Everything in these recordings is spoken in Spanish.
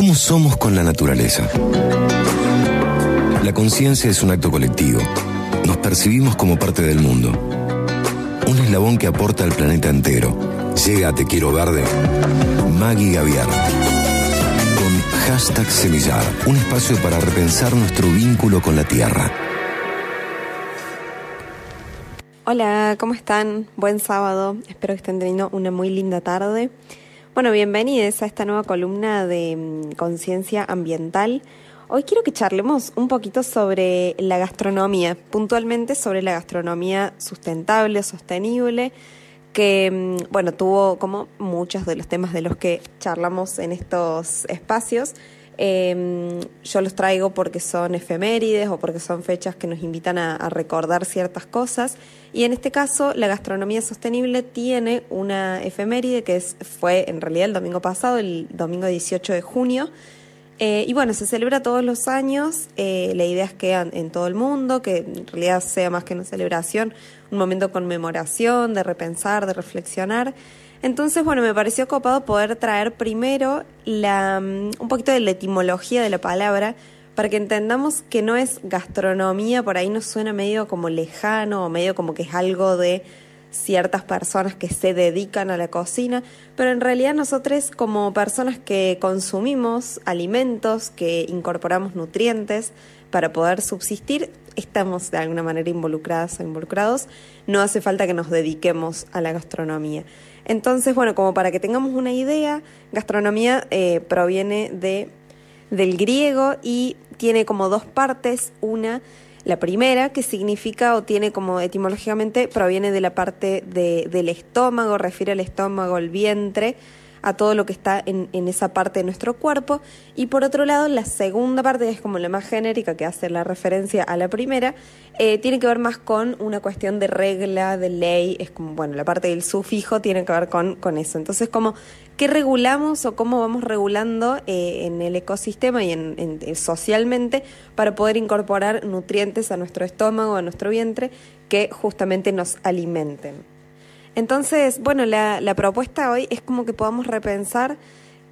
¿Cómo somos con la naturaleza? La conciencia es un acto colectivo. Nos percibimos como parte del mundo. Un eslabón que aporta al planeta entero. Llega a Te Quiero Verde. Maggie Gaviar. Con hashtag Semillar. Un espacio para repensar nuestro vínculo con la tierra. Hola, ¿cómo están? Buen sábado. Espero que estén teniendo una muy linda tarde. Bueno, bienvenidos a esta nueva columna de mm, conciencia ambiental. Hoy quiero que charlemos un poquito sobre la gastronomía, puntualmente sobre la gastronomía sustentable, sostenible, que, mm, bueno, tuvo como muchos de los temas de los que charlamos en estos espacios. Em, yo los traigo porque son efemérides o porque son fechas que nos invitan a, recordar ciertas cosas. Y en este caso, la gastronomía sostenible tiene una efeméride que es, fue en realidad el domingo pasado, el domingo 18 de junio, eh, y bueno, se celebra todos los años, eh, la idea es que en todo el mundo, que en realidad sea más que una celebración, un momento de conmemoración, de repensar, de reflexionar. Entonces, bueno, me pareció copado poder traer primero la, mm, un poquito de la etimología de la palabra para que entendamos que no es gastronomía, por ahí nos suena medio como lejano o medio como que es algo de ciertas personas que se dedican a la cocina, pero en realidad nosotros como personas que consumimos alimentos, que incorporamos nutrientes para poder subsistir, estamos de alguna manera involucradas o involucrados, no hace falta que nos dediquemos a la gastronomía. Entonces, bueno, como para que tengamos una idea, gastronomía eh, proviene de, del griego y tiene como dos partes, una la primera, que significa o tiene como etimológicamente, proviene de la parte de, del estómago, refiere al estómago, al vientre, a todo lo que está en, en, esa parte de nuestro cuerpo. Y por otro lado, la segunda parte, que es como la más genérica, que hace la referencia a la primera, eh, tiene que ver más con una cuestión de regla, de ley, es como, bueno, la parte del sufijo tiene que ver con, con eso. Entonces, como, ¿qué regulamos o cómo vamos regulando eh, en el ecosistema y en, eh, socialmente para poder incorporar nutrientes a nuestro estómago, a nuestro vientre, que justamente nos alimenten? Entonces, bueno, la, la propuesta hoy es como que podamos repensar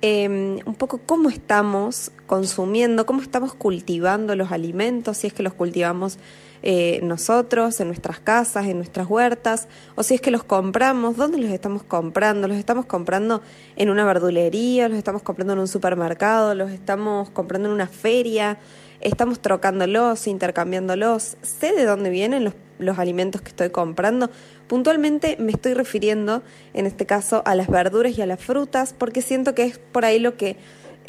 eh, un poco cómo estamos consumiendo, cómo estamos cultivando los alimentos, si es que los cultivamos eh, nosotros, en nuestras casas, en nuestras huertas, o si es que los compramos, ¿dónde los estamos comprando? ¿Los estamos comprando en una verdulería? ¿Los estamos comprando en un supermercado? ¿Los estamos comprando en una feria? ¿Estamos trocándolos, intercambiándolos? ¿Sé de dónde vienen los, los alimentos que estoy comprando? Puntualmente me estoy refiriendo, en este caso, a las verduras y a las frutas, porque siento que es por ahí lo que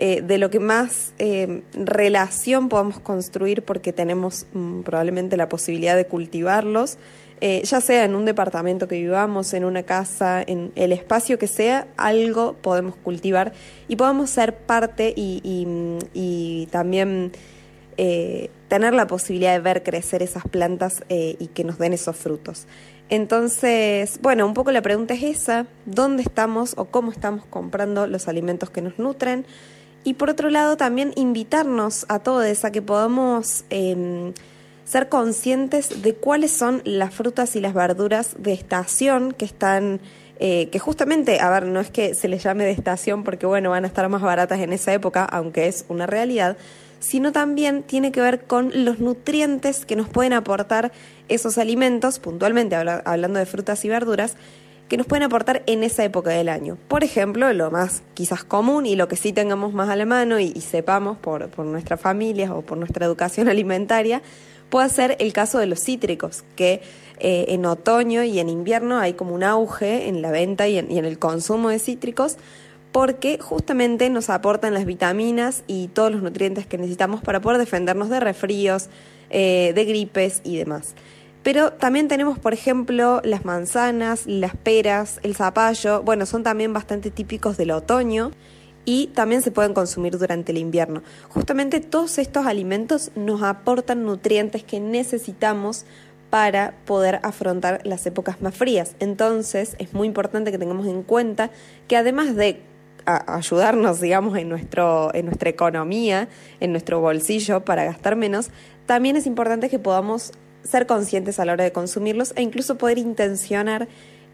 eh, de lo que más eh, relación podamos construir porque tenemos mm, probablemente la posibilidad de cultivarlos, eh, ya sea en un departamento que vivamos, en una casa, en el espacio que sea, algo podemos cultivar y podamos ser parte y, y, también eh, tener la posibilidad de ver crecer esas plantas y que nos den esos frutos. Entonces, bueno, un poco la pregunta es esa, ¿dónde estamos o cómo estamos comprando los alimentos que nos nutren? Y por otro lado, también invitarnos a todos a que podamos eh, ser conscientes de cuáles son las frutas y las verduras de estación que están, eh, que justamente, a ver, no es que se les llame de estación porque, bueno, van a estar más baratas en esa época, aunque es una realidad, sino también tiene que ver con los nutrientes que nos pueden aportar esos alimentos, puntualmente habla, hablando de frutas y verduras, que nos pueden aportar en esa época del año. Por ejemplo, lo más quizás común y lo que sí tengamos más a la mano y, sepamos por, nuestras familias o por nuestra educación alimentaria, puede ser el caso de los cítricos, que eh, en otoño y en invierno hay como un auge en la venta y en, el consumo de cítricos, porque justamente nos aportan las vitaminas y todos los nutrientes que necesitamos para poder defendernos de resfríos, eh, de gripes y demás. Pero también tenemos, por ejemplo, las manzanas, las peras, el zapallo, bueno, son también bastante típicos del otoño y también se pueden consumir durante el invierno. Justamente todos estos alimentos nos aportan nutrientes que necesitamos para poder afrontar las épocas más frías. Entonces es muy importante que tengamos en cuenta que además de ayudarnos, digamos, en, nuestro, en nuestra economía, en nuestro bolsillo para gastar menos, también es importante que podamos ser conscientes a la hora de consumirlos e incluso poder intencionar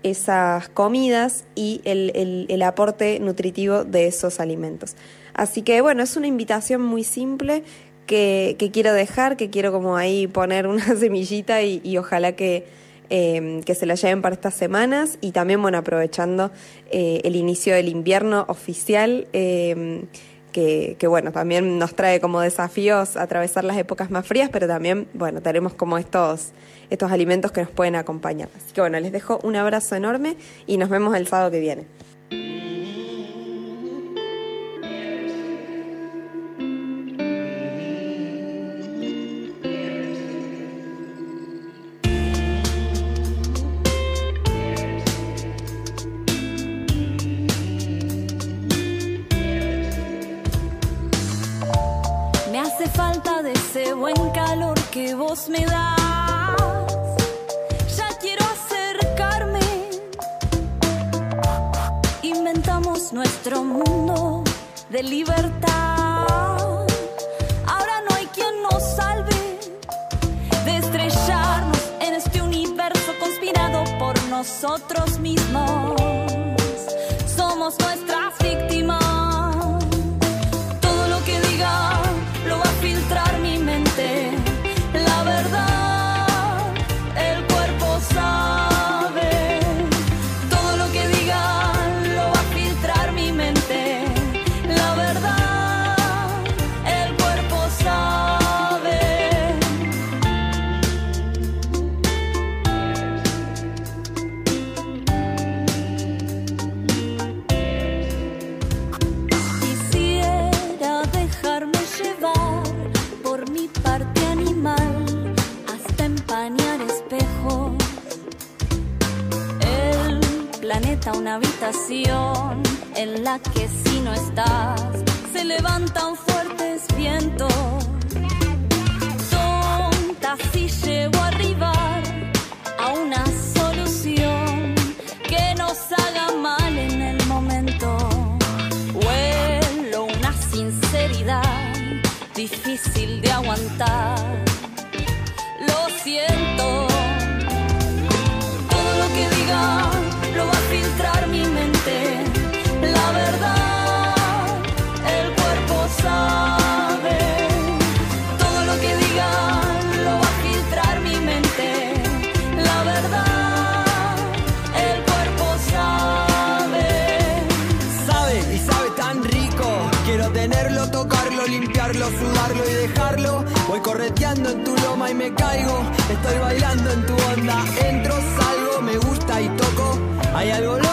esas comidas y el, el, el, aporte nutritivo de esos alimentos. Así que bueno, es una invitación muy simple que, quiero dejar, que quiero como ahí poner una semillita y, ojalá que, eh, que se la lleven para estas semanas y también, bueno, aprovechando eh, el inicio del invierno oficial. Eh, que, que, bueno, también nos trae como desafíos atravesar las épocas más frías, pero también, bueno, tenemos como estos, estos alimentos que nos pueden acompañar. Así que bueno, les dejo un abrazo enorme y nos vemos el sábado que viene. Me das. Ya quiero acercarme. Inventamos nuestro mundo de libertad. Ahora no hay quien nos salve de estrellarnos en este universo conspirado por nosotros mismos. Somos nuestras víctimas. Una habitación en la que si no estás se levantan fuertes vientos. Voy correteando en tu loma y me caigo. Estoy bailando en tu onda. Entro, salgo, me gusta y toco hay algo